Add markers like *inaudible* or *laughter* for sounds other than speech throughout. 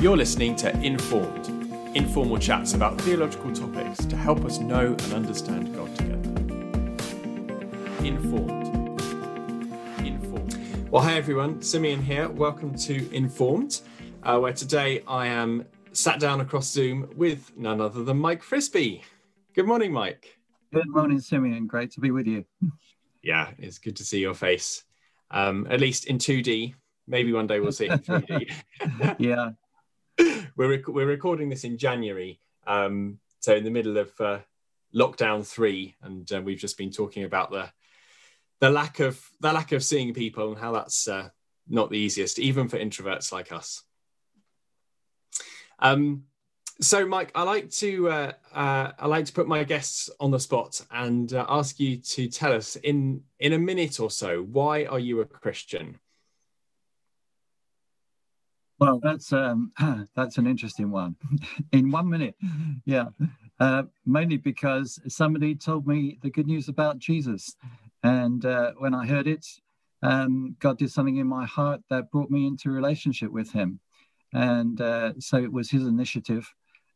You're listening to Informed, informal chats about theological topics to help us know and understand God together. Informed. Informed. Well, hi everyone, Simeon here. Welcome to Informed, uh, where today I am sat down across Zoom with none other than Mike Frisby. Good morning, Mike. Good morning, Simeon. Great to be with you. Yeah, it's good to see your face, um, at least in 2D. Maybe one day we'll see it in 3D. *laughs* yeah. *laughs* we're, rec- we're recording this in January, um, so in the middle of uh, lockdown three, and uh, we've just been talking about the the lack of the lack of seeing people and how that's uh, not the easiest, even for introverts like us. Um, so, Mike, I like to uh, uh, I like to put my guests on the spot and uh, ask you to tell us in in a minute or so why are you a Christian? Well, that's um, *clears throat* that's an interesting one. *laughs* in one minute, *laughs* yeah, uh, mainly because somebody told me the good news about Jesus, and uh, when I heard it, um, God did something in my heart that brought me into relationship with Him, and uh, so it was His initiative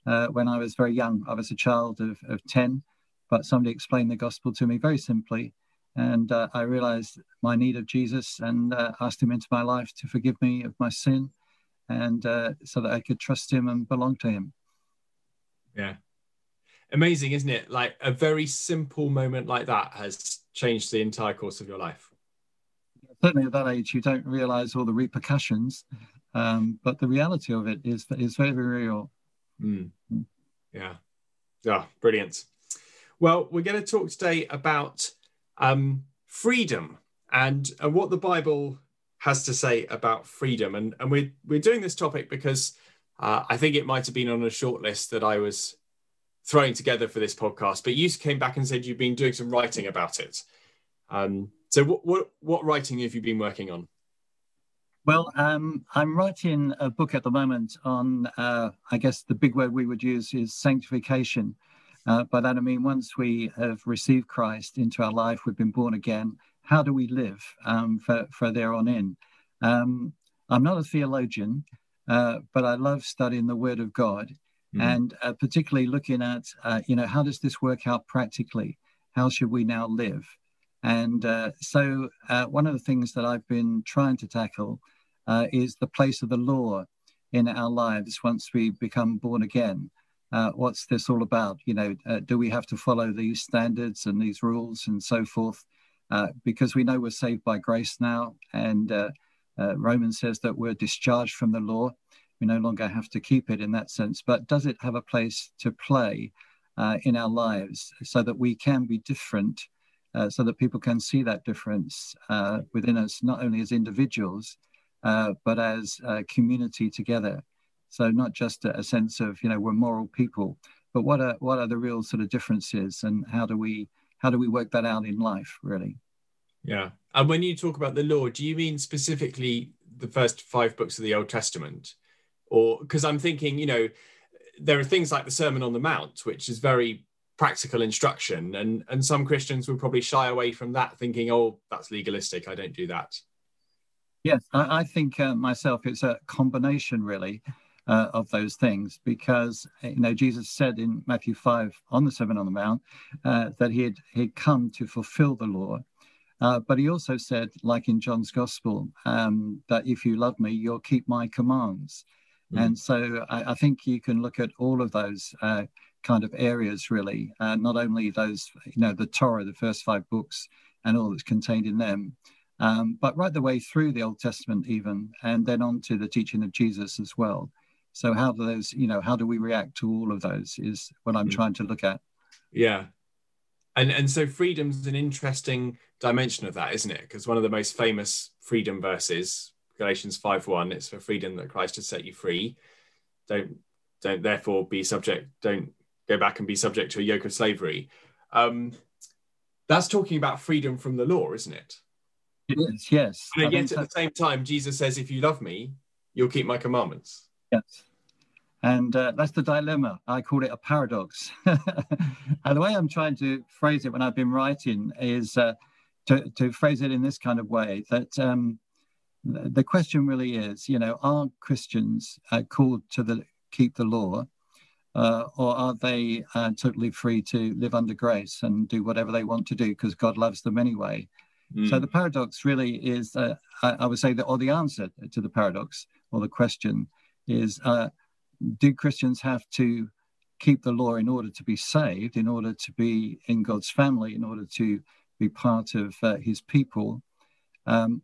uh, when I was very young. I was a child of, of 10, but somebody explained the gospel to me very simply. And uh, I realized my need of Jesus and uh, asked him into my life to forgive me of my sin and uh, so that I could trust him and belong to him. Yeah. Amazing, isn't it? Like a very simple moment like that has changed the entire course of your life. Certainly at that age, you don't realize all the repercussions, um, but the reality of it is, is very, very real. Mm. Yeah. Yeah, brilliant. Well, we're going to talk today about um, freedom and, and what the Bible has to say about freedom. And, and we're, we're doing this topic because uh, I think it might have been on a short list that I was throwing together for this podcast, but you came back and said you've been doing some writing about it. Um, so, what, what, what writing have you been working on? Well, um, I'm writing a book at the moment on, uh, I guess the big word we would use is sanctification. Uh, by that I mean, once we have received Christ into our life, we've been born again, how do we live um, for, for there on in? Um, I'm not a theologian, uh, but I love studying the Word of God mm-hmm. and uh, particularly looking at, uh, you know, how does this work out practically? How should we now live? And uh, so, uh, one of the things that I've been trying to tackle uh, is the place of the law in our lives once we become born again. Uh, what's this all about? You know, uh, do we have to follow these standards and these rules and so forth? Uh, because we know we're saved by grace now, and uh, uh, Romans says that we're discharged from the law. We no longer have to keep it in that sense. But does it have a place to play in our lives so that we can be different? so that people can see that difference within us, not only as individuals, uh, but as a community together. So not just a, a, sense of you know we're moral people, but what are what are the real sort of differences, and how do we how do we work that out in life really? Yeah, and when you talk about the law, do you mean specifically the first five books of the Old Testament, or because I'm thinking you know there are things like the Sermon on the Mount, which is very practical instruction and and some christians would probably shy away from that thinking oh that's legalistic. I don't do that. Yes, I, I think uh, myself it's a combination really uh, of those things because you know Jesus said in Matthew five on the Sermon on the Mount uh, that he had he'd come to fulfill the law. Uh, but he also said, like in John's Gospel, um, that if you love me, you'll keep my commands. Mm. And so I, I, think you can look at all of those uh, kind of areas, really, uh, not only those, you know, the Torah, the first five books, and all that's contained in them, um, but right the way through the Old Testament, even, and then on to the teaching of Jesus as well. So, how do those, you know, how do we react to all of those is what I'm mm. trying to look at. Yeah. And, and so freedom's an interesting dimension of that, isn't it? Because one of the most famous freedom verses, Galatians 5 1, it's for freedom that Christ has set you free. Don't don't therefore be subject, don't go back and be subject to a yoke of slavery. Um, that's talking about freedom from the law, isn't it? Is, yes. And yet at the same time, Jesus says, if you love me, you'll keep my commandments. Yes. And uh, that's the dilemma. I call it a paradox. *laughs* and the way I'm trying to phrase it when I've been writing is uh, to, to phrase it in this kind of way that, um, the question really is, you know, are Christians uh, called to the keep the law, uh, or are they uh, totally free to live under grace and do whatever they want to do because God loves them anyway? Mm. So the paradox really is, uh, I, I, would say that, or the answer to the paradox or the question is, uh, do Christians have to keep the law in order to be saved, in order to be in God's family, in order to be part of uh, His people? Um,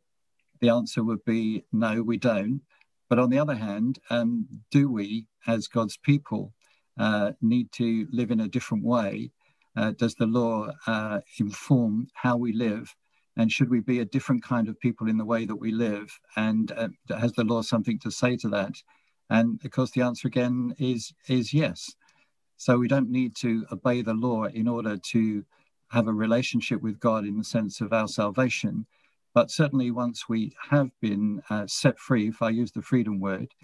the answer would be no, we don't. But on the other hand, um, do we, as God's people, uh, need to live in a different way? Uh, does the law uh, inform how we live? And should we be a different kind of people in the way that we live? And uh, has the law something to say to that? And of course, the answer again is is yes. So we don't need to obey the law in order to have a relationship with God in the sense of our salvation. But certainly, once we have been uh, set free, if I use the freedom word,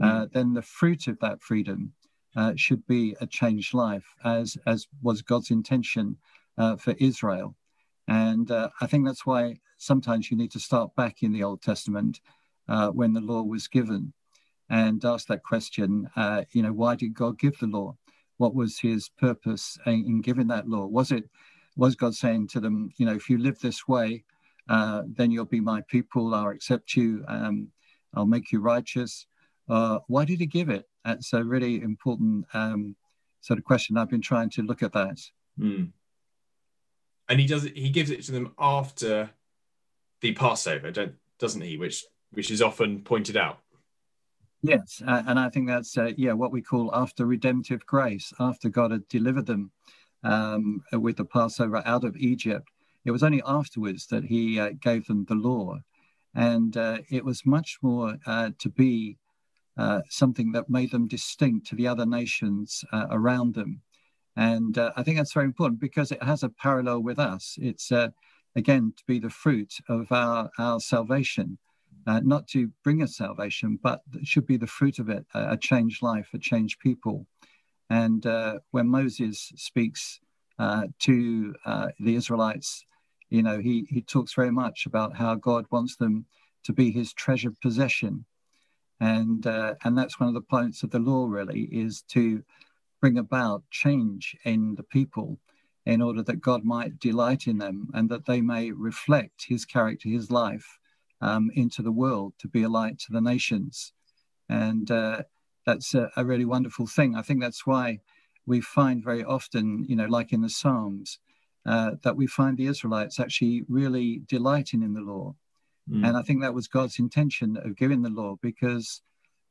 uh, mm. then the fruit of that freedom uh, should be a changed life, as as was God's intention uh, for Israel. And uh, I think that's why sometimes you need to start back in the Old Testament uh, when the law was given, and ask that question. you know, why did God give the law? What was His purpose in, in giving that law? Was it was God saying to them, you know, if you live this way, uh, then you'll be my people. I'll accept you. Um, I'll make you righteous. Uh, why did he give it? That's a really important um, sort of question. I've been trying to look at that. Mm. And he does. He gives it to them after the Passover, doesn't he? Which which is often pointed out. Yes, uh, and I think that's uh, yeah what we call after redemptive grace. After God had delivered them um, with the Passover out of Egypt, it was only afterwards that he uh, gave them the law. And uh, it was much more uh, to be uh, something that made them distinct to the other nations around them. And I think that's very important because it has a parallel with us. It's, again, to be the fruit of our, our salvation. Uh, not to bring us salvation, but should be the fruit of it, a changed life, a changed people. And uh, when Moses speaks uh, to the Israelites you know, he, he talks very much about how God wants them to be his treasured possession. And, uh, and that's one of the points of the law, really, is to bring about change in the people in order that God might delight in them and that they may reflect his character, his life um, into the world to be a light to the nations. And uh, that's a, a, really wonderful thing. I think that's why we find very often, you know, like in the Psalms, uh, that we find the Israelites actually really delighting in the law. Mm. And I think that was God's intention of giving the law because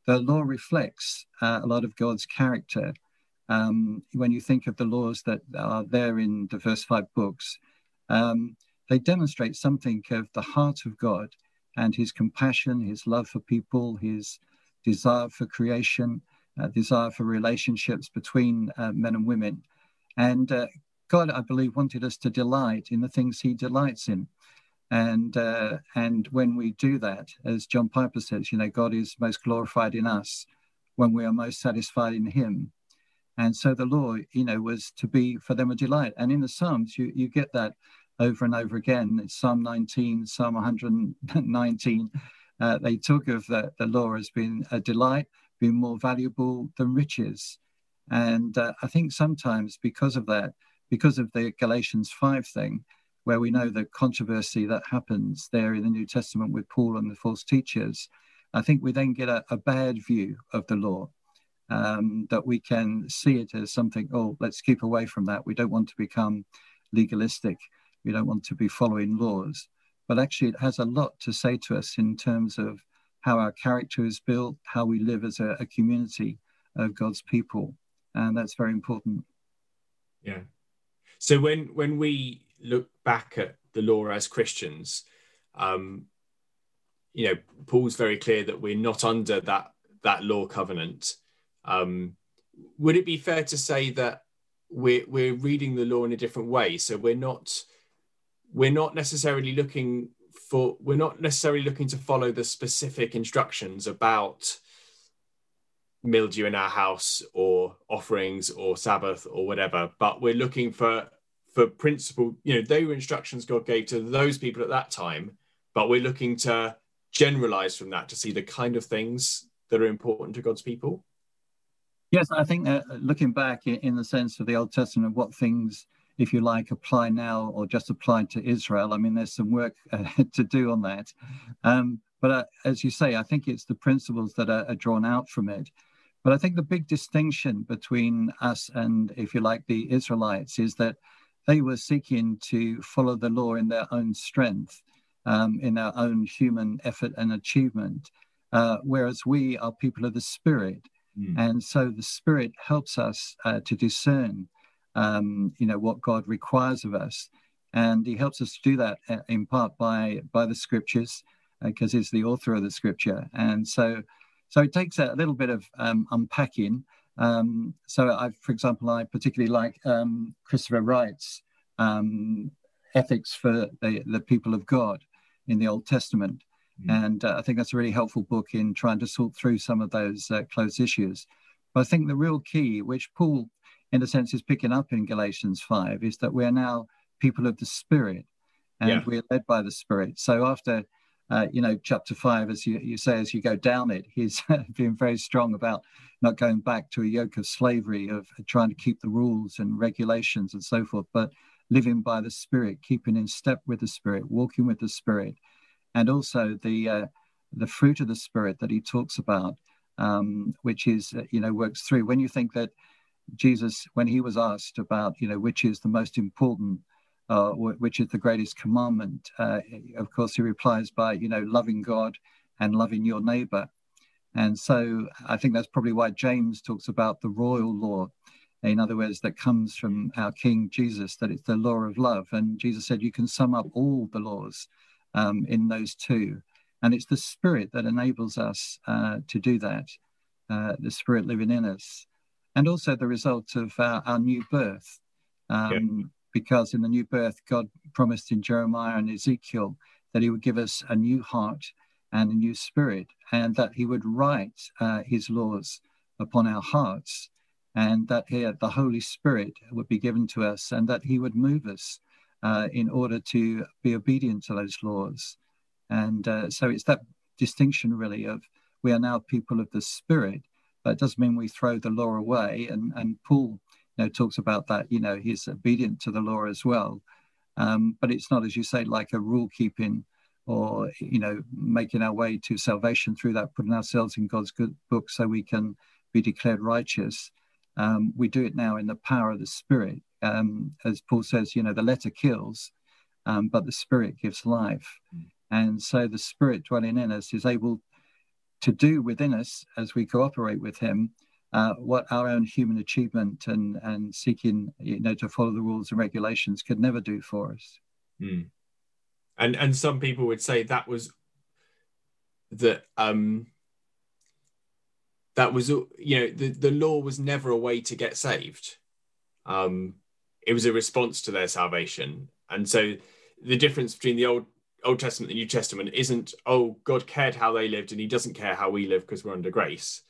the law reflects uh, a lot of God's character. Um, when you think of the laws that are there in the first five books, um, they demonstrate something of the heart of God and his compassion, his love for people, his desire for creation, uh, desire for relationships between uh, men and women. And uh, God, I believe, wanted us to delight in the things He delights in. And uh, and when we do that, as John Piper says, you know, God is most glorified in us when we are most satisfied in Him. And so the law, you know, was to be for them a delight. And in the Psalms, you, you get that over and over again. It's Psalm 19, Psalm 119. Uh, they talk of the, the law as being a delight, being more valuable than riches. And uh, I think sometimes because of that, because of the Galatians 5 thing, where we know the controversy that happens there in the New Testament with Paul and the false teachers, I think we then get a, a bad view of the law. Um, that we can see it as something, oh, let's keep away from that. We don't want to become legalistic. We don't want to be following laws. But actually, it has a lot to say to us in terms of how our character is built, how we live as a, a community of God's people. And that's very important. Yeah, so when when we look back at the law as Christians, um, you know, Paul's very clear that we're not under that that law covenant. Um, would it be fair to say that we're we're reading the law in a different way? So we're not we're not necessarily looking for we're not necessarily looking to follow the specific instructions about mildew in our house or offerings or Sabbath or whatever, but we're looking for for principle. You know, they were instructions God gave to those people at that time, but we're looking to generalize from that to see the kind of things that are important to God's people? Yes, I think that looking back in the sense of the Old Testament, what things, if you like, apply now or just apply to Israel, I mean, there's some work *laughs* uh, to do on that. Um, but uh, as you say, I think it's the principles that are, are drawn out from it. But I think the big distinction between us and, if you like, the Israelites is that they were seeking to follow the law in their own strength, um, in their own human effort and achievement, uh, whereas we are people of the Spirit. Mm. And so the Spirit helps us uh, to discern, um, you know, what God requires of us. And he helps us to do that uh, in part by, by the scriptures, because uh, he's the author of the scripture. And so, so it takes a little bit of um, unpacking um, so, I, for example, I particularly like um, Christopher Wright's um, ethics for the, the people of God in the Old Testament. Mm. And uh, I think that's a really helpful book in trying to sort through some of those uh, close issues. But I think the real key, which Paul, in a sense, is picking up in Galatians 5, is that we are now people of the Spirit and yeah. we're led by the Spirit. So after uh, you know, chapter five, as you, you say, as you go down it, he's *laughs* being very strong about not going back to a yoke of slavery, of trying to keep the rules and regulations and so forth, but living by the Spirit, keeping in step with the Spirit, walking with the Spirit, and also the uh, the fruit of the Spirit that he talks about, um, which is uh, you know works through. When you think that Jesus, when he was asked about you know which is the most important uh, which is the greatest commandment. Uh, of course, he replies by, you know, loving God and loving your neighbor. And so I think that's probably why James talks about the royal law. In other words, that comes from our King Jesus, that it's the law of love. And Jesus said you can sum up all the laws um, in those two. And it's the Spirit that enables us uh, to do that, uh, the Spirit living in us. And also the result of our, our new birth. Um, yeah because in the new birth, God promised in Jeremiah and Ezekiel that He would give us a new heart and a new spirit, and that He would write uh, His laws upon our hearts, and that he, the Holy Spirit would be given to us, and that He would move us uh, in order to be obedient to those laws. And uh, so it's that distinction, really, of we are now people of the Spirit, it doesn't mean we throw the law away. And, and Paul you know, talks about that. You know, he's obedient to the law as well. Um, but it's not, as you say, like a rule keeping or you know making our way to salvation through that, putting ourselves in God's good book so we can be declared righteous. Um, we do it now in the power of the Spirit, um, as Paul says. You know, the letter kills, um, but the Spirit gives life, mm. and so the Spirit dwelling in us is able to do within us as we cooperate with Him uh, what our own human achievement and and seeking you know to follow the rules and regulations could never do for us. Mm. And and some people would say that was that um that was you know the, the law was never a way to get saved um it was a response to their salvation and so the difference between the old old testament the new testament isn't oh god cared how they lived and he doesn't care how we live because we're under grace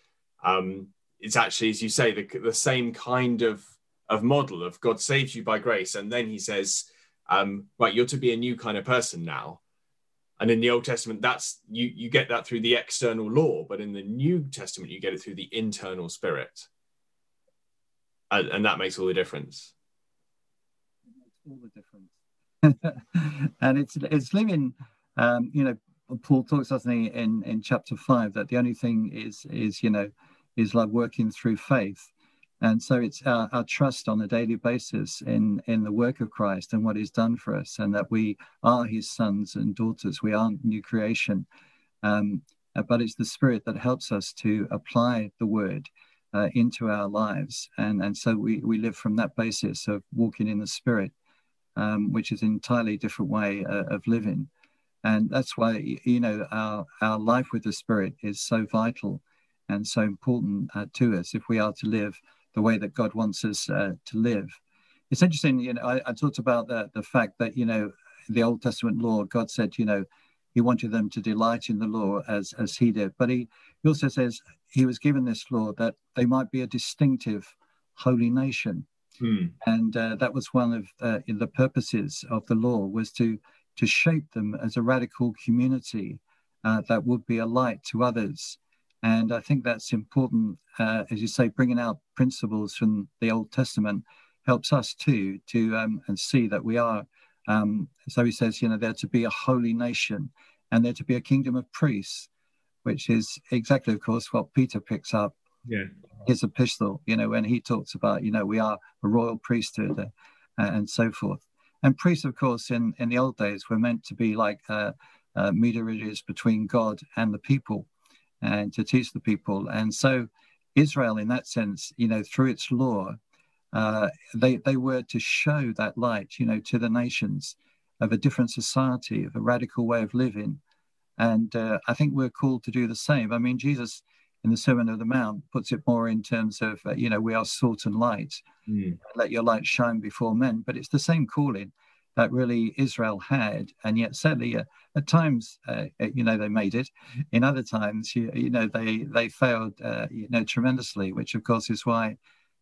um it's actually, as you say, the, the same kind of of model of God saves you by grace, and then He says, um, "Right, you're to be a new kind of person now." And in the Old Testament, that's you you get that through the external law, but in the New Testament, you get it through the internal Spirit, and, and that makes all the difference. Makes all the difference, *laughs* and it's it's living. Um, you know, Paul talks, doesn't he, in in chapter five, that the only thing is is you know is like working through faith. And so it's our, our, trust on a daily basis in, in the work of Christ and what he's done for us, and that we are his sons and daughters. We aren't new creation. Um, but it's the Spirit that helps us to apply the word uh, into our lives. And, and so we, we live from that basis of walking in the Spirit, um, which is an entirely different way uh, of living. And that's why, you know, our, our life with the Spirit is so vital and so important uh, to us if we are to live the way that God wants us uh, to live. It's interesting, you know, I, I, talked about the, the fact that, you know, the Old Testament law, God said, you know, he wanted them to delight in the law as, as he did. But he, he also says he was given this law that they might be a distinctive holy nation. Hmm. And uh, that was one of uh, the purposes of the law was to, to shape them as a radical community uh, that would be a light to others. And I think that's important, uh, as you say, bringing out principles from the Old Testament helps us too to um, and see that we are, um, so he says, you know, there to be a holy nation and there to be a kingdom of priests, which is exactly, of course, what Peter picks up. Yeah. His epistle, you know, when he talks about, you know, we are a royal priesthood uh, and so forth. And priests, of course, in, in the old days were meant to be like uh, uh, mediators between God and the people and to teach the people. And so Israel, in that sense, you know, through its law, uh, they, they were to show that light, you know, to the nations of a different society, of a radical way of living. And uh, I think we're called to do the same. I mean, Jesus in the Sermon of the Mount puts it more in terms of, uh, you know, we are salt and light. Mm. Let your light shine before men. But it's the same calling that really Israel had, and yet certainly, uh, at times, uh, uh, you know, they made it. In other times, you, you know, they they failed, uh, you know, tremendously. Which, of course, is why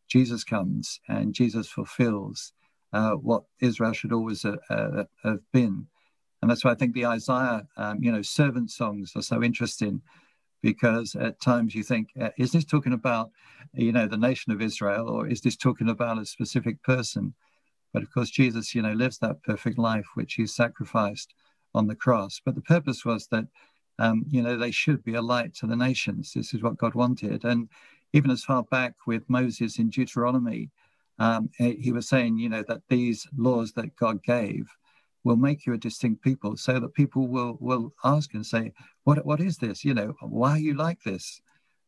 Jesus comes and Jesus fulfills uh, what Israel should always uh, have been, and that's why I think the Isaiah, um, you know, servant songs are so interesting. Because at times you think, is this talking about, you know, the nation of Israel, or is this talking about a specific person? But of course, Jesus, you know, lives that perfect life which he sacrificed on the cross. But the purpose was that, um, you know, they should be a light to the nations. This is what God wanted. And even as far back with Moses in Deuteronomy, um, he was saying, you know, that these laws that God gave will make you a distinct people so that people will will ask and say, what, what is this? You know, why are you like this?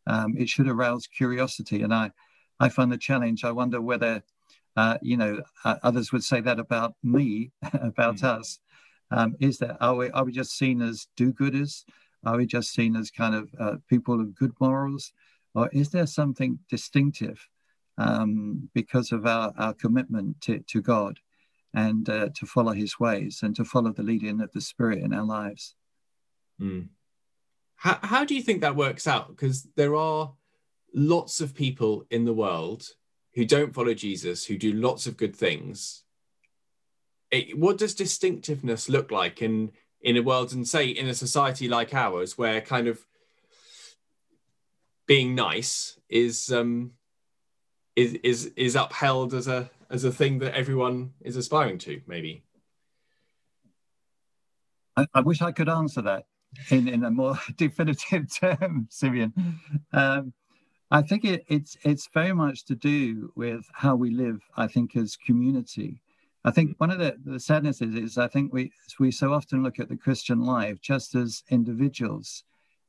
Um, it should arouse curiosity. And I, I find the challenge, I wonder whether uh, you know, uh, others would say that about me, *laughs* about mm. us. Um, is that are we are we just seen as do-gooders? Are we just seen as kind of uh, people of good morals, or is there something distinctive um, because of our, our commitment to, to God and uh, to follow His ways and to follow the leading of the Spirit in our lives? Mm. How how do you think that works out? Because there are lots of people in the world who don't follow Jesus, who do lots of good things, it, what does distinctiveness look like in in a world and say in a society like ours, where kind of being nice is um, is is is upheld as a as a thing that everyone is aspiring to, maybe. I, I wish I could answer that in, in a more *laughs* definitive term, Simeon. Um, I think it, it's it's very much to do with how we live. I think as community. I think one of the, the sadnesses is I think we we so often look at the Christian life just as individuals,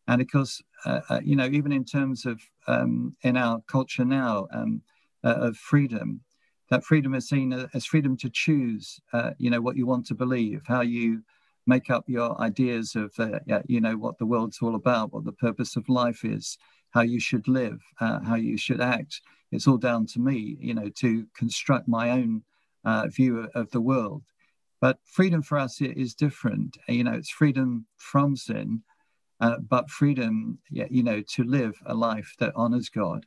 and of course, uh, uh, you know, even in terms of um, in our culture now um, uh, of freedom, that freedom is seen as freedom to choose. Uh, you know what you want to believe, how you make up your ideas of uh, you know what the world's all about, what the purpose of life is how you should live, uh, how you should act. It's all down to me, you know, to construct my own uh, view of the world. But freedom for us is different. You know, it's freedom from sin, uh, but freedom, you know, to live a life that honors God.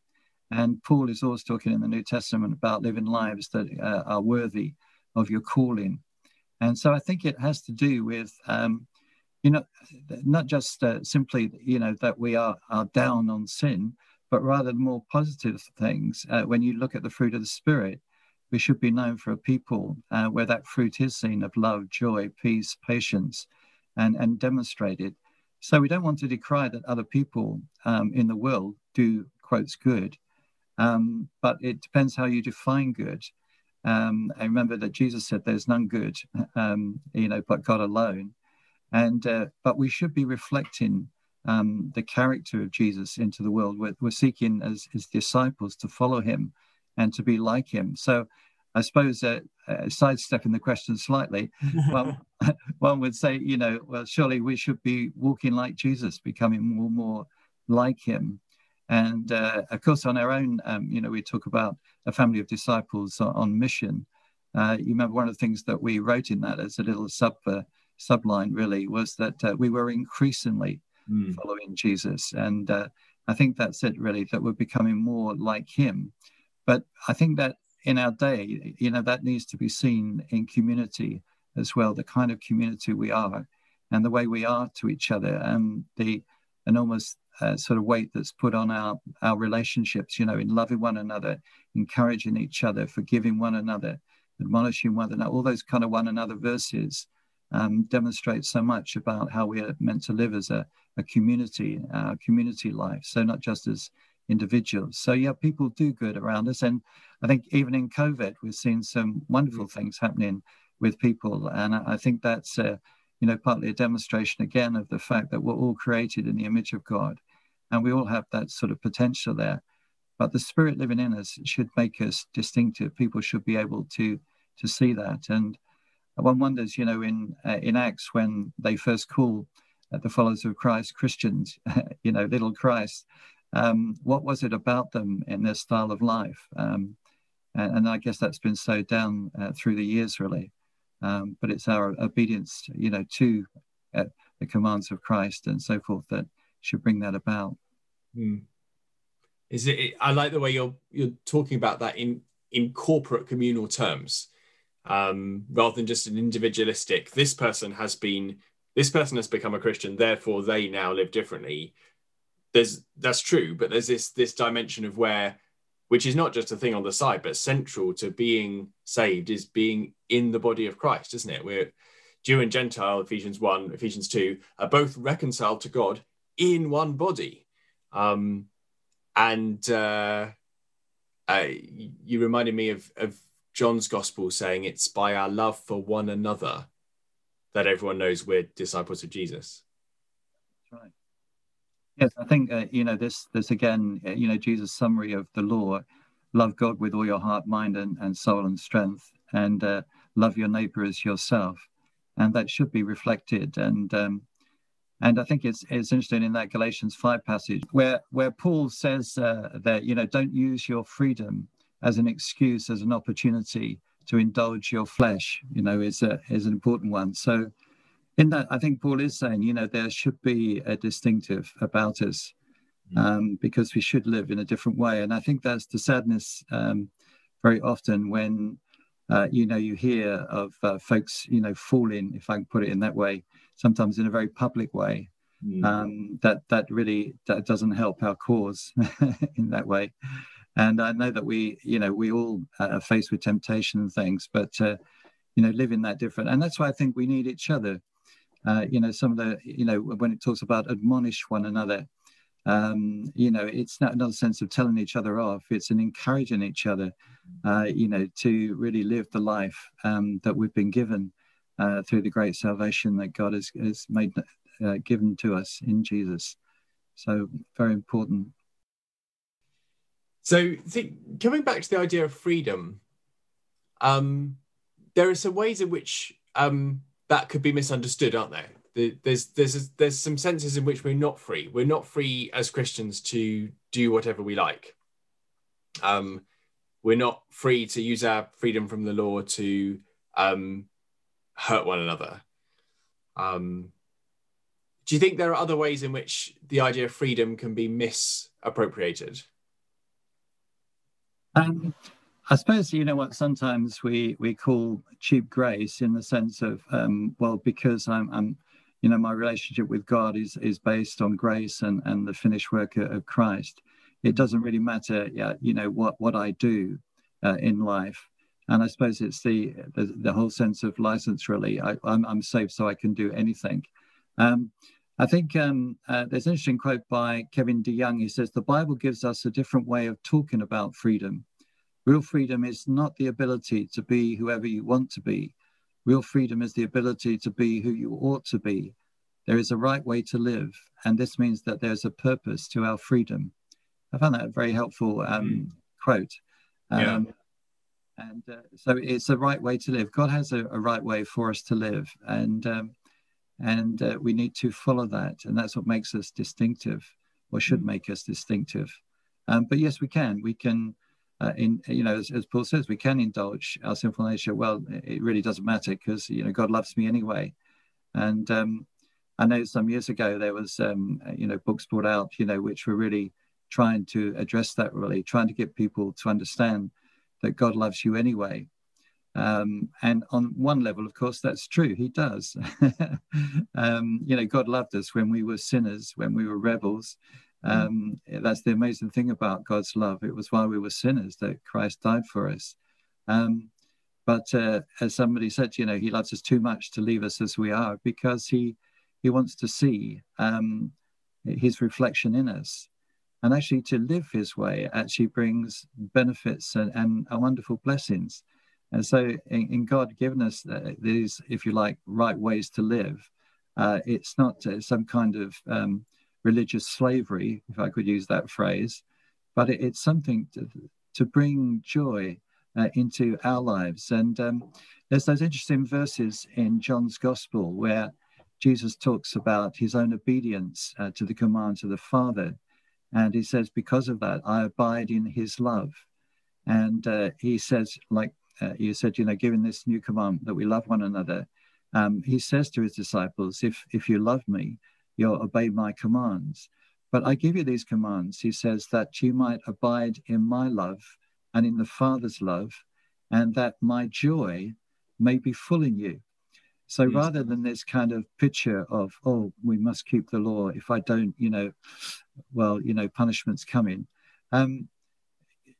And Paul is always talking in the New Testament about living lives that uh, are worthy of your calling. And so I think it has to do with um, you know, not just uh, simply, you know, that we are, are down on sin, but rather the more positive things. Uh, when you look at the fruit of the Spirit, we should be known for a people uh, where that fruit is seen of love, joy, peace, patience, and, and demonstrated. So we don't want to decry that other people um, in the world do, quotes, good, um, but it depends how you define good. Um, I remember that Jesus said, "There's none good, um, you know, but God alone." And uh, but we should be reflecting um, the character of Jesus into the world. We're, we're seeking as his disciples to follow him and to be like him. So I suppose uh, uh, sidestepping the question slightly, well, *laughs* *laughs* one would say, you know, well, surely we should be walking like Jesus, becoming more and more like him. And uh, of course, on our own, um, you know, we talk about a family of disciples on, on mission. Uh, you remember one of the things that we wrote in that as a little sub uh, subline really was that uh, we were increasingly mm. following Jesus. And uh, I think that's it really, that we're becoming more like him. But I think that in our day, you know, that needs to be seen in community as well, the kind of community we are. and the way we are to each other, and the enormous uh, sort of weight that's put on our our relationships. You know, in loving one another, encouraging each other, forgiving one another, admonishing one another. All those kind of one another verses um, demonstrate so much about how we are meant to live as a, a community, our community life. So not just as individuals. So yeah, people do good around us, and I think even in COVID, we've seen some wonderful mm. things happening with people, and I think that's uh, you know partly a demonstration again of the fact that we're all created in the image of God, and we all have that sort of potential there. But the Spirit living in us should make us distinctive. People should be able to to see that, and one wonders, you know, in uh, in Acts when they first call uh, the followers of Christ Christians, *laughs* you know, little Christ um, what was it about them in their style of life? Um, and, and, I guess that's been sowed down uh, through the years, really. Um, but it's our obedience, you know, to uh, the commands of Christ and so forth that should bring that about. Hmm. Is it? I like the way you're you're talking about that in in corporate communal terms, um, rather than just an individualistic. This person has been. This person has become a Christian, therefore they now live differently there's that's true, but there's this this dimension of where which is not just a thing on the side, but central to being saved is being in the body of Christ, isn't it? We're Jew and Gentile, Ephesians 1, Ephesians 2, are both reconciled to God in one body. Um, and uh, uh, you reminded me of, of John's gospel saying it's by our love for one another that everyone knows we're disciples of Jesus. That's right. Yes, I think uh, you know this. This again, uh, you know, Jesus' summary of the law: love God with all your heart, mind, and, and soul and strength, and uh, love your neighbor as yourself, and that should be reflected. And um, and I think it's it's interesting in that Galatians five passage where where Paul says uh, that you know don't use your freedom as an excuse as an opportunity to indulge your flesh. You know, is a is an important one. So in that, I think Paul is saying, you know, there should be a distinctive about us mm. um, because we should live in a different way. And I think that's the sadness um, very often when, uh, you know, you hear of uh, folks, you know, falling, if I can put it in that way, sometimes in a very public way. Mm. Um, that that really that doesn't help our cause *laughs* in that way. And I know that we, you know, we all uh, are faced with temptation and things, but uh, you know, living that different. And that's why I think we need each other uh, you know, some of the, you know, when it talks about admonish one another, um, you know, it's not another sense of telling each other off. It's an encouraging each other, uh, you know, to really live the life um, that we've been given uh, through the great salvation that God has, has made uh, given to us in Jesus. So very important. So, think, coming back to the idea of freedom, um, there are some ways in which um, that could be misunderstood, aren't there? There's there's there's some senses in which we're not free. We're not free as Christians to do whatever we like. Um, we're not free to use our freedom from the law to um, hurt one another. Um, do you think there are other ways in which the idea of freedom can be misappropriated? Um, I suppose you know what sometimes we we call cheap grace in the sense of um, well because I'm I'm you know my relationship with God is is based on grace and and the finished work of Christ. It doesn't really matter, you know what what I do uh, in life. And I suppose it's the, the, the whole sense of license. Really, I, I'm, I'm saved, so I can do anything. Um, I think um, uh, there's an interesting quote by Kevin DeYoung. He says the Bible gives us a different way of talking about freedom Real freedom is not the ability to be whoever you want to be. Real freedom is the ability to be who you ought to be. There is a right way to live, and this means that there's a purpose to our freedom. I found that a very helpful um, mm. quote. Um, yeah. And uh, so it's a right way to live. God has a, a right way for us to live, and um, and uh, we need to follow that, and that's what makes us distinctive, or should mm. make us distinctive. Um, but yes, we can. We can uh, in you know as, as, paul says we can indulge our sinful nature well it really doesn't matter because you know god loves me anyway and um, i know some years ago there was um, you know books brought out you know which were really trying to address that really trying to get people to understand that god loves you anyway Um, and on one level, of course, that's true. He does. *laughs* um, you know, God loved us when we were sinners, when we were rebels. Mm. Um, that's the amazing thing about God's love. It was while we were sinners that Christ died for us. Um, but uh, as somebody said, you know, He loves us too much to leave us as we are because He He wants to see um, His reflection in us. And actually, to live His way actually brings benefits and, and wonderful blessings. And so, in, in God giving us these, if you like, right ways to live, uh, it's not uh, some kind of um, religious slavery, if I could use that phrase, but it, it's something to, to bring joy uh, into our lives. And um, there's those interesting verses in John's Gospel where Jesus talks about his own obedience uh, to the commands of the Father. And he says, Because of that, I abide in his love. And uh, he says, like uh, you said, you know, given this new command that we love one another, um, he says to his disciples, if, if you love me, you'll obey my commands. But I give you these commands, he says, that you might abide in my love and in the Father's love, and that my joy may be full in you. So yes. rather than this kind of picture of, oh, we must keep the law, if I don't, you know, well, you know, punishment's coming. Um,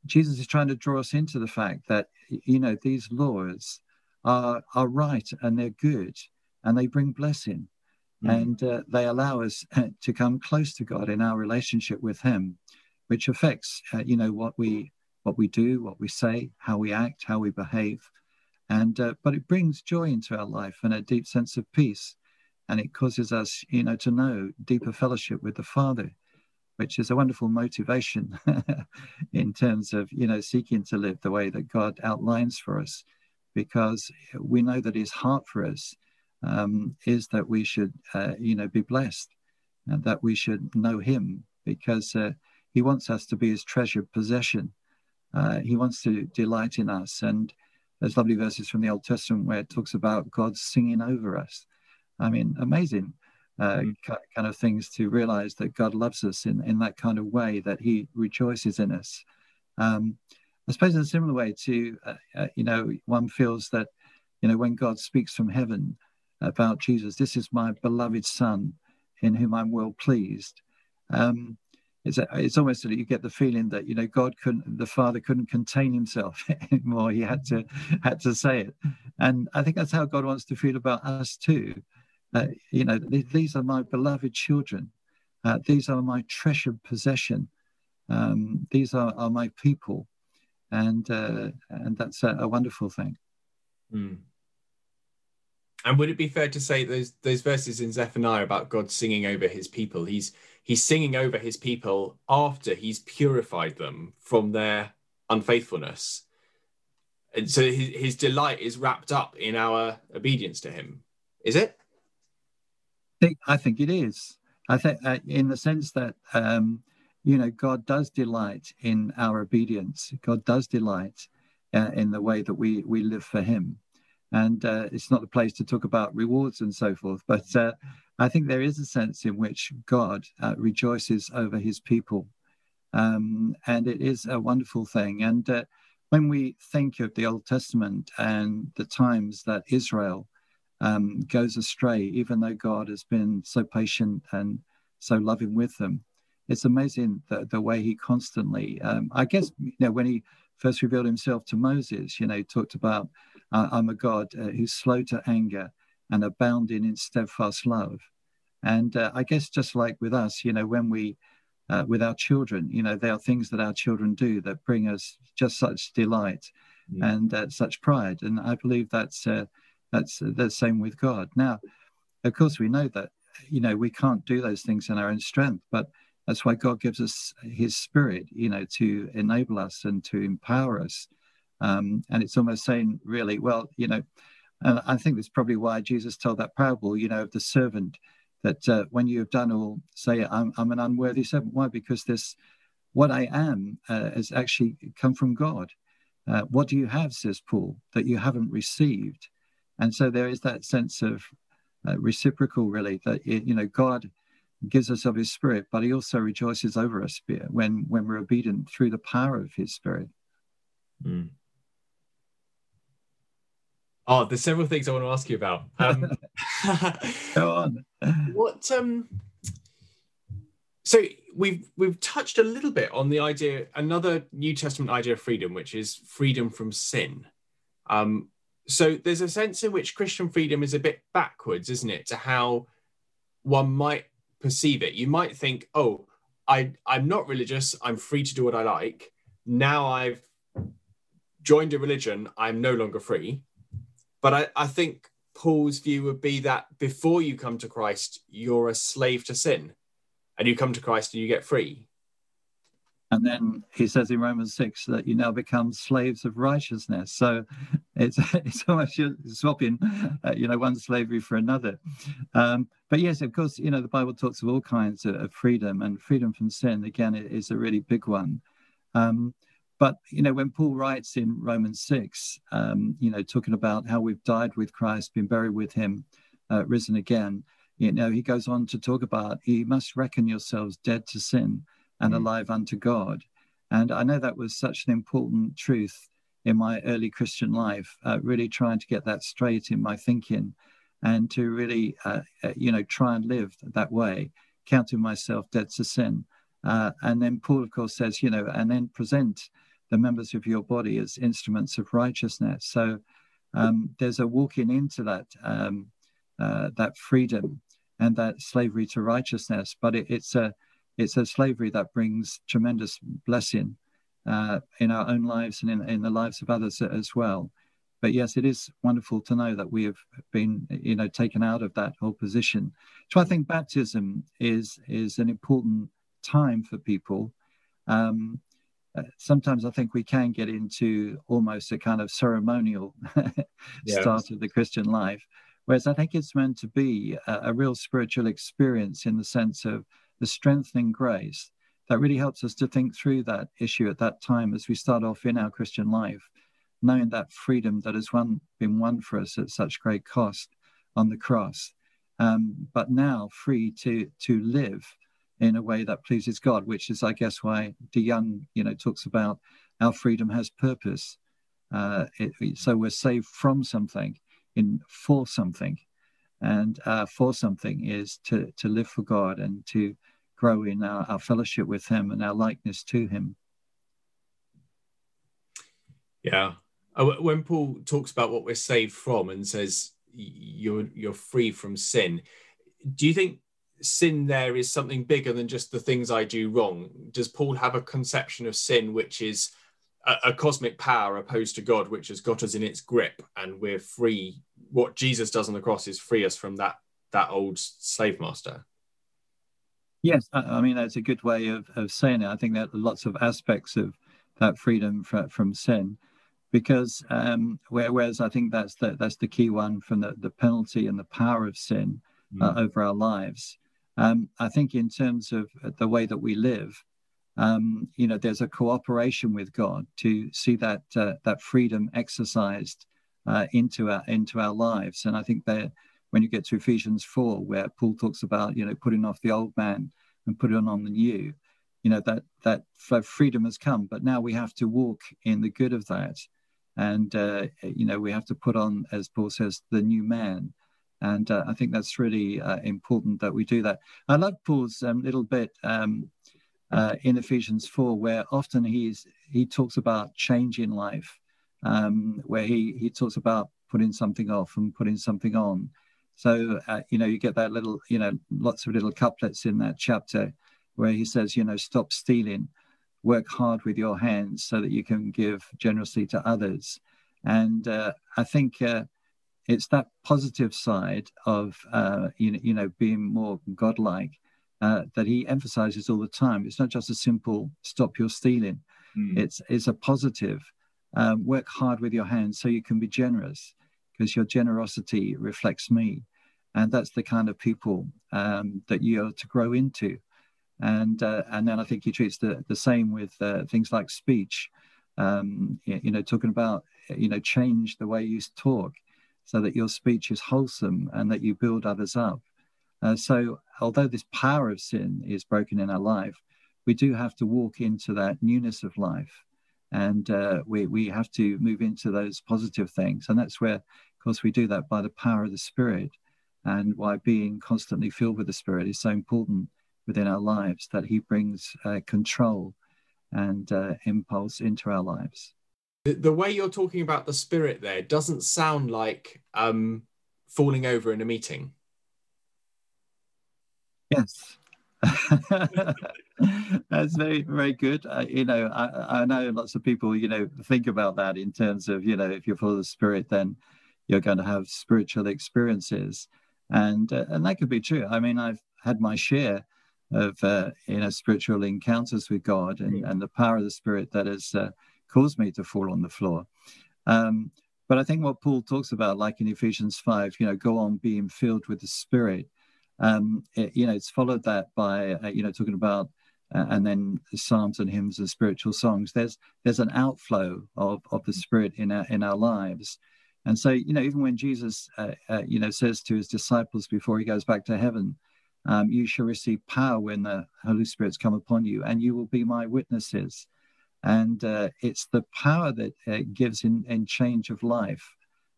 Jesus is trying to draw us into the fact that, you know, these laws are, are right and they're good and they bring blessing. Mm. And uh, they allow us to come close to God in our relationship with Him, which affects, uh, you know, what we what we do, what we say, how we act, how we behave, and uh, but it brings joy into our life and a deep sense of peace, and it causes us, you know, to know deeper fellowship with the Father, which is a wonderful motivation *laughs* in terms of you know seeking to live the way that God outlines for us, because we know that His heart for us um, is that we should, uh, you know, be blessed, and that we should know Him, because uh, He wants us to be His treasured possession uh, he wants to delight in us. And there's lovely verses from the Old Testament where it talks about God singing over us. I mean, amazing uh, mm. kind of things to realize that God loves us in, in that kind of way, that He rejoices in us. Um, I suppose in a similar way to, uh, uh, you know, one feels that, you know, when God speaks from heaven about Jesus, this is my beloved Son in whom I'm well pleased. Um, it's it's almost that you get the feeling that you know God couldn't the Father couldn't contain himself *laughs* anymore. He had to had to say it, and I think that's how God wants to feel about us too. Uh, you know, th- these are my beloved children. Uh, these are my treasured possession. Um, these are, are my people, and uh, and that's a, a wonderful thing. Mm. And would it be fair to say those those verses in Zephaniah about God singing over His people? He's he's singing over His people after He's purified them from their unfaithfulness, and so his, his delight is wrapped up in our obedience to Him. Is it? I think, it is. I think uh, in the sense that um, you know God does delight in our obedience. God does delight uh, in the way that we we live for Him and uh, it's not the place to talk about rewards and so forth. But uh, I think there is a sense in which God uh, rejoices over His people, um, and it is a wonderful thing. And uh, when we think of the Old Testament and the times that Israel um, goes astray, even though God has been so patient and so loving with them, it's amazing the, the way He constantly, um, I guess, you know, when He first revealed Himself to Moses, you know, talked about uh, I'm a God uh, who's slow to anger and abounding in steadfast love. And uh, I guess just like with us, you know, when we, uh, with our children, you know, there are things that our children do that bring us just such delight yeah. and uh, such pride. And I believe that's uh, that's the same with God. Now, of course, we know that you know we can't do those things in our own strength, but that's why God gives us His Spirit, you know, to enable us and to empower us um, and it's almost saying, really, well, you know, and I think that's probably why Jesus told that parable, you know, of the servant that uh, when you have done all, say, I'm, I'm, an unworthy servant. Why? Because this, what I am, uh, has actually come from God. Uh, what do you have, says Paul, that you haven't received? And so there is that sense of uh, reciprocal, really, that, you know, God gives us of his spirit, but he also rejoices over us when, when we're obedient through the power of his spirit. Mm. Oh, there's several things I want to ask you about. Um, *laughs* Go on. *laughs* what um so we've we've touched a little bit on the idea another new testament idea of freedom which is freedom from sin um so there's a sense in which christian freedom is a bit backwards isn't it to how one might perceive it you might think oh i i'm not religious i'm free to do what i like now i've joined a religion i'm no longer free but i i think paul's view would be that before you come to christ you're a slave to sin and you come to Christ and you get free. And then he says in Romans 6 that you now become slaves of righteousness. So it's, *laughs* it's almost swapping, uh, you know, one slavery for another. Um, but yes, of course, you know, the Bible talks of all kinds of, of freedom, and freedom from sin, again, is a really big one. Um, but, you know, when Paul writes in Romans 6, um, you know, talking about how we've died with Christ, been buried with him, uh, risen again, you know, he goes on to talk about you must reckon yourselves dead to sin and mm. alive unto God. And I know that was such an important truth in my early Christian life, uh, really trying to get that straight in my thinking and to really, uh, uh, you know, try and live that way, counting myself dead to sin. Uh, and then Paul, of course, says, you know, and then present the members of your body as instruments of righteousness. So um, there's a walking into that um, uh, that freedom and that slavery to righteousness. But it, it's a it's a slavery that brings tremendous blessing uh, in our own lives and in, in the lives of others as well. But yes, it is wonderful to know that we have been, you know, taken out of that whole position. So I think baptism is is an important time for people. Um, uh, sometimes I think we can get into almost a kind of ceremonial *laughs* yes. start of the Christian life, Whereas I think it's meant to be a, a real spiritual experience in the sense of the strengthening grace that really helps us to think through that issue at that time as we start off in our Christian life, knowing that freedom that has won, been won for us at such great cost on the cross, um, but now free to to live in a way that pleases God, which is, I guess, why DeYoung, you know, talks about our freedom has purpose. Uh, it, so we're saved from something, in for something, and uh, for something is to to live for God and to grow in our, our fellowship with Him and our likeness to Him. Yeah, uh, when Paul talks about what we're saved from and says you're you're free from sin, do you think sin there is something bigger than just the things I do wrong? Does Paul have a conception of sin which is a, a, cosmic power opposed to God, which has got us in its grip, and we're free. What Jesus does on the cross is free us from that that old slave master. Yes, I mean that's a good way of, of saying it. I think that lots of aspects of that freedom from, from sin, because um, whereas I think that's the that's the key one from the, the penalty and the power of sin mm. uh, over our lives. Um, I think in terms of the way that we live, um, you know, there's a cooperation with God to see that uh, that freedom exercised uh, into our into our lives. And I think that when you get to Ephesians four, where Paul talks about you know putting off the old man and putting on the new, you know that that freedom has come, but now we have to walk in the good of that, and uh, you know we have to put on, as Paul says, the new man. And uh, I think that's really uh, important that we do that. I love Paul's um, little bit um, uh, in Ephesians 4, where often he's he talks about change in life, um, where he he talks about putting something off and putting something on. So uh, you know you get that little you know lots of little couplets in that chapter where he says you know stop stealing, work hard with your hands so that you can give generously to others, and uh, I think. It's that positive side of uh, you know, you know being more godlike uh, that he emphasizes all the time. It's not just a simple stop your stealing. Mm. It's it's a positive. Um, work hard with your hands so you can be generous, because your generosity reflects me, and that's the kind of people um, that you are to grow into. And uh, and then I think he treats the the same with uh, things like speech. Um, you know, talking about you know change the way you talk, so that your speech is wholesome and that you build others up. Uh, so, although this power of sin is broken in our life, we do have to walk into that newness of life. And uh, we, we have to move into those positive things. And that's where Of course, we do that by the power of the Spirit and why being constantly filled with the Spirit is so important within our lives that He brings uh, control and uh, impulse into our lives. The, the, way you're talking about the Spirit there doesn't sound like um, falling over in a meeting. Yes. *laughs* That's very, very good. You know, I, I know lots of people, you know, think about that in terms of, you know, if you're full of the Spirit, then you're going to have spiritual experiences, and uh, and that could be true. I mean, I've had my share of uh, you know spiritual encounters with God and, and the power of the Spirit that has uh, caused me to fall on the floor. Um, but I think what Paul talks about, like in Ephesians five, you know, go on being filled with the Spirit. Um, it, you know, it's followed that by uh, you know talking about uh, and then psalms and hymns and spiritual songs. There's there's an outflow of of the Spirit in our in our lives. And so, you know, even when Jesus, uh, uh, you know, says to his disciples before he goes back to heaven, um, you shall receive power when the Holy Spirit's come upon you, and you will be my witnesses. And uh, it's the power that it uh, gives in, in change of life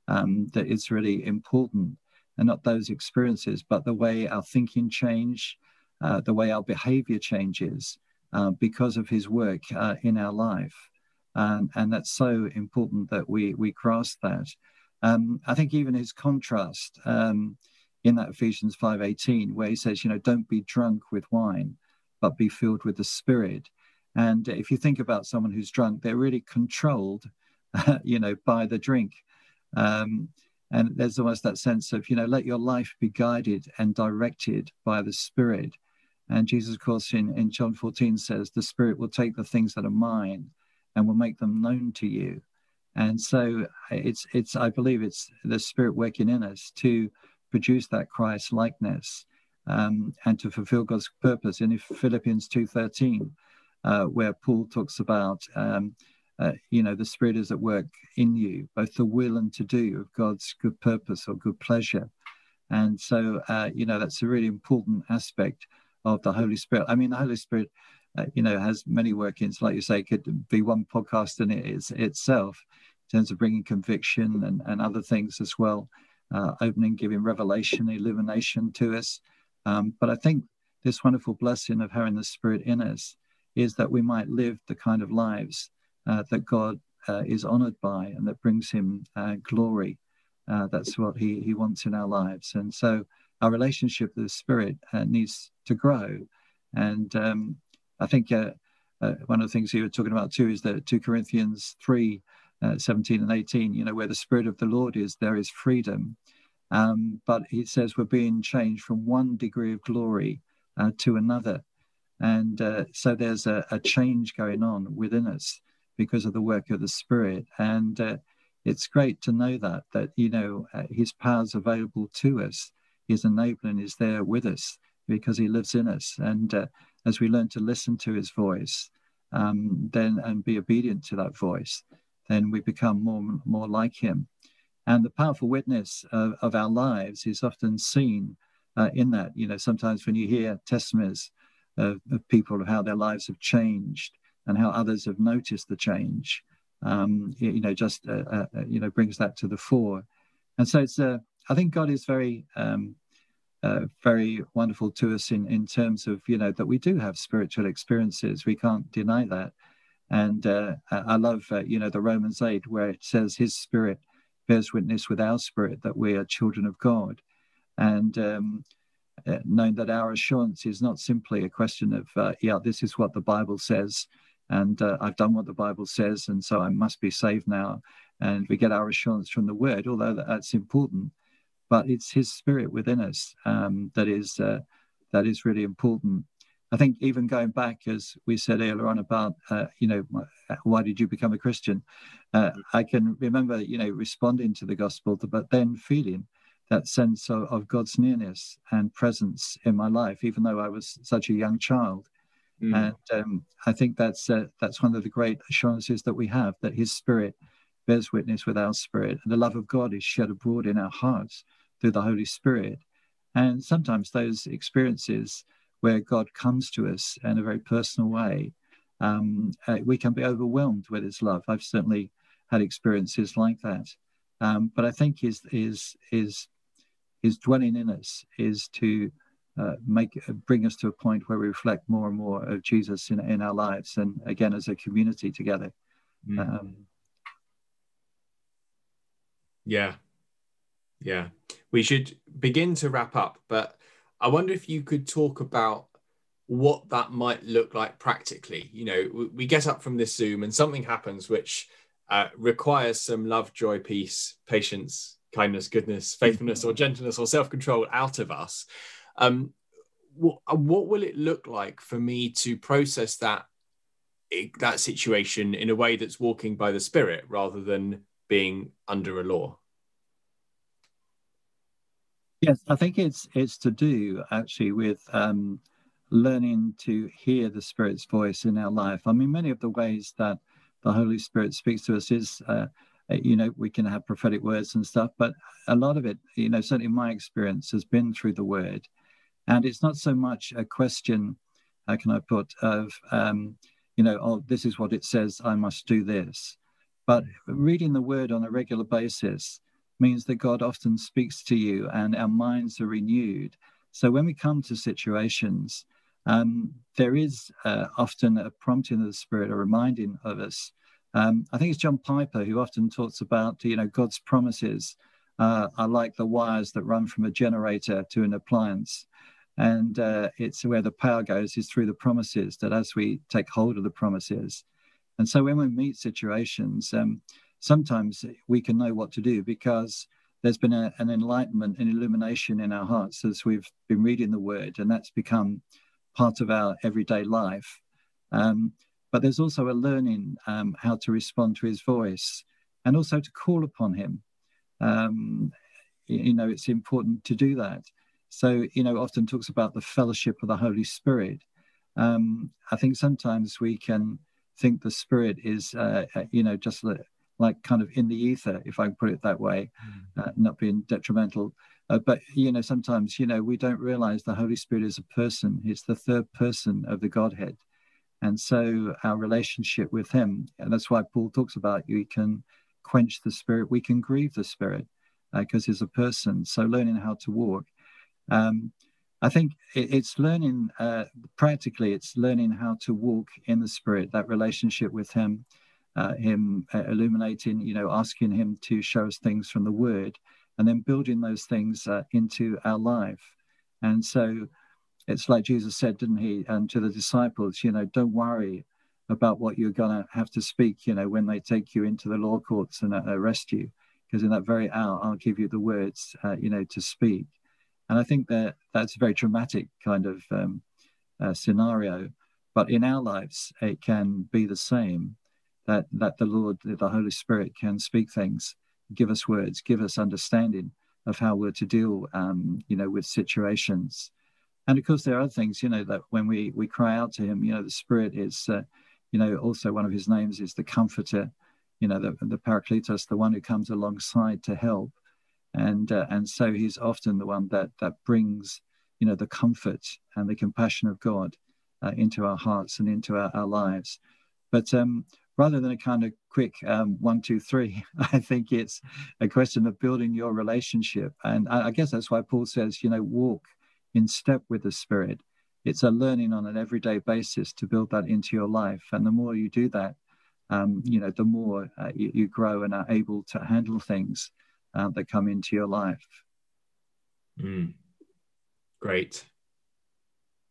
um, that is really important, and not those experiences, but the way our thinking change, uh, the way our behavior changes uh, because of his work in our life. And, and that's so important that we, we grasp that. Um, I think even his contrast um, in that Ephesians 5:18, where he says, you know, don't be drunk with wine, but be filled with the Spirit. And if you think about someone who's drunk, they're really controlled, *laughs* you know, by the drink. Um, and there's almost that sense of, you know, let your life be guided and directed by the Spirit. And Jesus, of course, in, in John 14 says, the Spirit will take the things that are mine and will make them known to you. And so it's it's I believe it's the Spirit working in us to produce that Christ likeness um, and to fulfill God's purpose. In Philippians two thirteen, uh, where Paul talks about um, uh, you know the Spirit is at work in you, both the will and to do of God's good purpose or good pleasure. And so uh, you know that's a really important aspect of the Holy Spirit. I mean, the Holy Spirit uh, you know, has many workings. Like you say, could be one podcast in it is, itself, in terms of bringing conviction and, and other things as well, uh, opening, giving revelation, illumination to us. Um, but I think this wonderful blessing of having the Spirit in us is that we might live the kind of lives uh, that God uh, is honored by and that brings Him uh, glory. Uh, that's what he, he wants in our lives. And so our relationship with the Spirit needs to grow. And um, I think uh, uh, one of the things you were talking about too is that 2 Corinthians 3 uh, 17 and 18, you know, where the Spirit of the Lord is, there is freedom. Um, but he says we're being changed from one degree of glory uh, to another. And uh, so there's a, a, change going on within us because of the work of the Spirit. And uh, it's great to know that, that, you know, his power's available to us. His enabling is there with us because he lives in us. And as we learn to listen to his voice, um, then and be obedient to that voice, then we become more more like him. And the powerful witness of, of our lives is often seen uh, in that. You know, sometimes when you hear testimonies of, of, people of how their lives have changed and how others have noticed the change, um, you, know, just uh, uh, uh, you know brings that to the fore. And so it's. Uh, I think God is very um, uh, very wonderful to us in, in terms of, you know, that we do have spiritual experiences. We can't deny that. And uh, I love, you know, the Romans 8, where it says his spirit bears witness with our spirit that we are children of God. And um, uh, knowing that our assurance is not simply a question of, uh, yeah, this is what the Bible says. And uh, I've done what the Bible says. And so I must be saved now. And we get our assurance from the word, although that's important but it's His Spirit within us um, that is uh, that is really important. I think even going back, as we said earlier on about, uh, you know, why did you become a Christian? I can remember, you know, responding to the gospel, but then feeling that sense of, of, God's nearness and presence in my life, even though I was such a young child. Mm. And um, I think that's uh, that's one of the great assurances that we have that His Spirit bears witness with our spirit, and the love of God is shed abroad in our hearts through the Holy Spirit. And sometimes those experiences where God comes to us in a very personal way, um, uh, we can be overwhelmed with His love. I've certainly had experiences like that. Um, but I think his his his his dwelling in us is to uh, make bring us to a point where we reflect more and more of Jesus in in our lives, and again as a community together. Mm. Um, yeah, yeah. We should begin to wrap up, but I wonder if you could talk about what that might look like practically. You know, we get up from this Zoom and something happens which uh, requires some love, joy, peace, patience, kindness, goodness, faithfulness, or gentleness, or self control out of us. Um, what, uh, what will it look like for me to process that that situation in a way that's walking by the Spirit rather than being under a law? Yes, I think it's it's to do actually with um, learning to hear the Spirit's voice in our life. I mean, many of the ways that the Holy Spirit speaks to us is, uh, you know, we can have prophetic words and stuff, but a lot of it, you know, certainly my experience has been through the Word, and it's not so much a question, how can I put, of, um, you know, oh, this is what it says, I must do this, but reading the Word on a regular basis means that God often speaks to you and our minds are renewed. So when we come to situations, um, there is uh, often a prompting of the Spirit, a reminding of us. Um, I think it's John Piper who often talks about, you know, God's promises uh, are like the wires that run from a generator to an appliance. And uh, it's where the power goes is through the promises that as we take hold of the promises. And so when we meet situations, um, sometimes we can know what to do because there's been a, an enlightenment and illumination in our hearts as we've been reading the word, and that's become part of our everyday life. Um, but there's also a learning um, how to respond to his voice and also to call upon him. Um, you know, it's important to do that. So, you know, often talks about the fellowship of the Holy Spirit. Um, I think sometimes we can think the Spirit is, uh, uh you know, just like kind of in the ether, if I can put it that way, mm. uh, not being detrimental. Uh, but you know, sometimes you know we don't realize the Holy Spirit is a person. He's the third person of the Godhead, and so our relationship with Him, and that's why Paul talks about you can quench the Spirit, we can grieve the Spirit because uh, He's a person. So learning how to walk. Um, I think it's learning uh, practically. It's learning how to walk in the Spirit, that relationship with Him uh, him uh, illuminating, you know, asking him to show us things from the word and then building those things uh, into our life. And so it's like Jesus said, didn't he, and to the disciples, you know, don't worry about what you're going to have to speak, you know, when they take you into the law courts and uh, arrest you, because in that very hour, I'll give you the words, uh, you know, to speak. And I think that that's a very dramatic kind of um, uh, scenario. But in our lives, it can be the same that that the Lord, the Holy Spirit, can speak things, give us words, give us understanding of how we're to deal, um, you know, with situations. And of course, there are things, you know, that when we we cry out to Him, you know, the Spirit is, uh, you know, also one of His names is the Comforter, you know, the the Parakletos, the one who comes alongside to help, and uh, and so He's often the one that that brings, you know, the comfort and the compassion of God uh, into our hearts and into our, our lives. But um, rather than a kind of quick um, one, two, three, *laughs* I think it's a question of building your relationship. And I, I guess that's why Paul says, you know, walk in step with the Spirit. It's a learning on an everyday basis to build that into your life. And the more you do that, um, you know, the more uh, you, you, grow and are able to handle things uh, that come into your life. Mm. Great.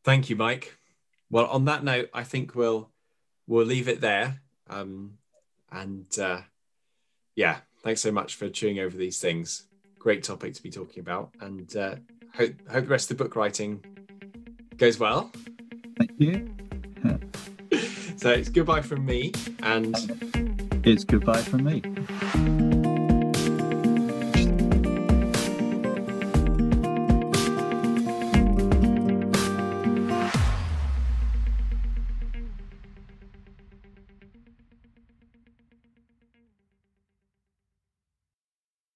Thank you, Mike. Well, on that note, I think we'll we'll leave it there. Um, and uh, yeah, thanks so much for chewing over these things. Great topic to be talking about, and uh, hope hope the rest of the book writing goes well. Thank you. *laughs* so it's goodbye from me, and it's goodbye from me.